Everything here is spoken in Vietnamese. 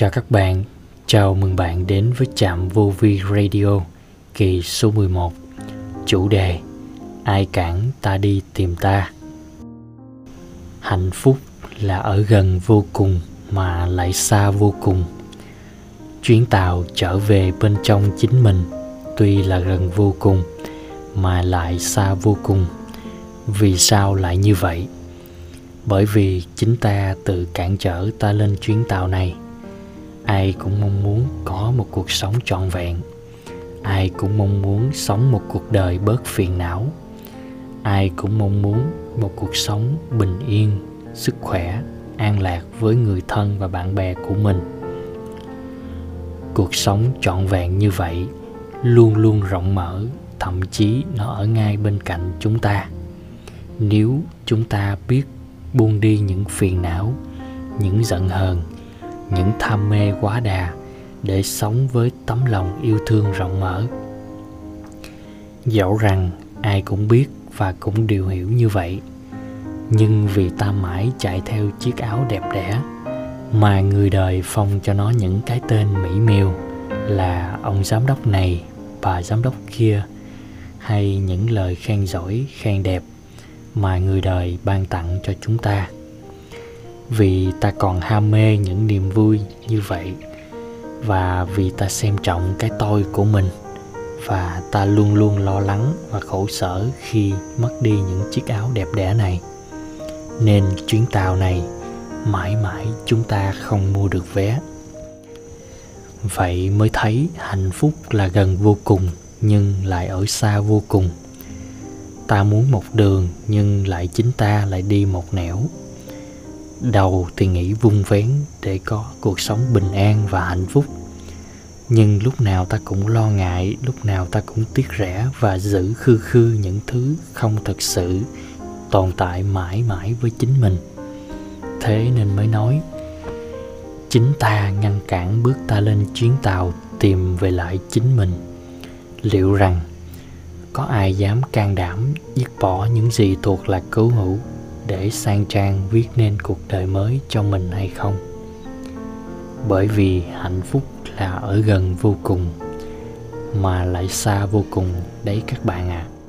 Chào các bạn, chào mừng bạn đến với trạm vô vi radio kỳ số 11 Chủ đề Ai cản ta đi tìm ta? Hạnh phúc là ở gần vô cùng mà lại xa vô cùng. Chuyến tàu trở về bên trong chính mình tuy là gần vô cùng mà lại xa vô cùng. Vì sao lại như vậy? Bởi vì chính ta tự cản trở ta lên chuyến tàu này ai cũng mong muốn có một cuộc sống trọn vẹn. Ai cũng mong muốn sống một cuộc đời bớt phiền não. Ai cũng mong muốn một cuộc sống bình yên, sức khỏe, an lạc với người thân và bạn bè của mình. Cuộc sống trọn vẹn như vậy luôn luôn rộng mở, thậm chí nó ở ngay bên cạnh chúng ta. Nếu chúng ta biết buông đi những phiền não, những giận hờn những tham mê quá đà để sống với tấm lòng yêu thương rộng mở. Dẫu rằng ai cũng biết và cũng đều hiểu như vậy, nhưng vì ta mãi chạy theo chiếc áo đẹp đẽ mà người đời phong cho nó những cái tên mỹ miều là ông giám đốc này, bà giám đốc kia, hay những lời khen giỏi, khen đẹp mà người đời ban tặng cho chúng ta vì ta còn ham mê những niềm vui như vậy, và vì ta xem trọng cái tôi của mình, và ta luôn luôn lo lắng và khổ sở khi mất đi những chiếc áo đẹp đẽ này. Nên chuyến tàu này, mãi mãi chúng ta không mua được vé. Vậy mới thấy hạnh phúc là gần vô cùng, nhưng lại ở xa vô cùng. Ta muốn một đường, nhưng lại chính ta lại đi một nẻo đầu thì nghĩ vung vén để có cuộc sống bình an và hạnh phúc. Nhưng lúc nào ta cũng lo ngại, lúc nào ta cũng tiếc rẻ và giữ khư khư những thứ không thật sự tồn tại mãi mãi với chính mình. Thế nên mới nói, chính ta ngăn cản bước ta lên chuyến tàu tìm về lại chính mình. Liệu rằng có ai dám can đảm dứt bỏ những gì thuộc là cứu hữu? Để sang trang viết nên cuộc đời mới cho mình hay không bởi vì hạnh phúc là ở gần vô cùng, mà lại xa vô cùng đấy các bạn ạ à.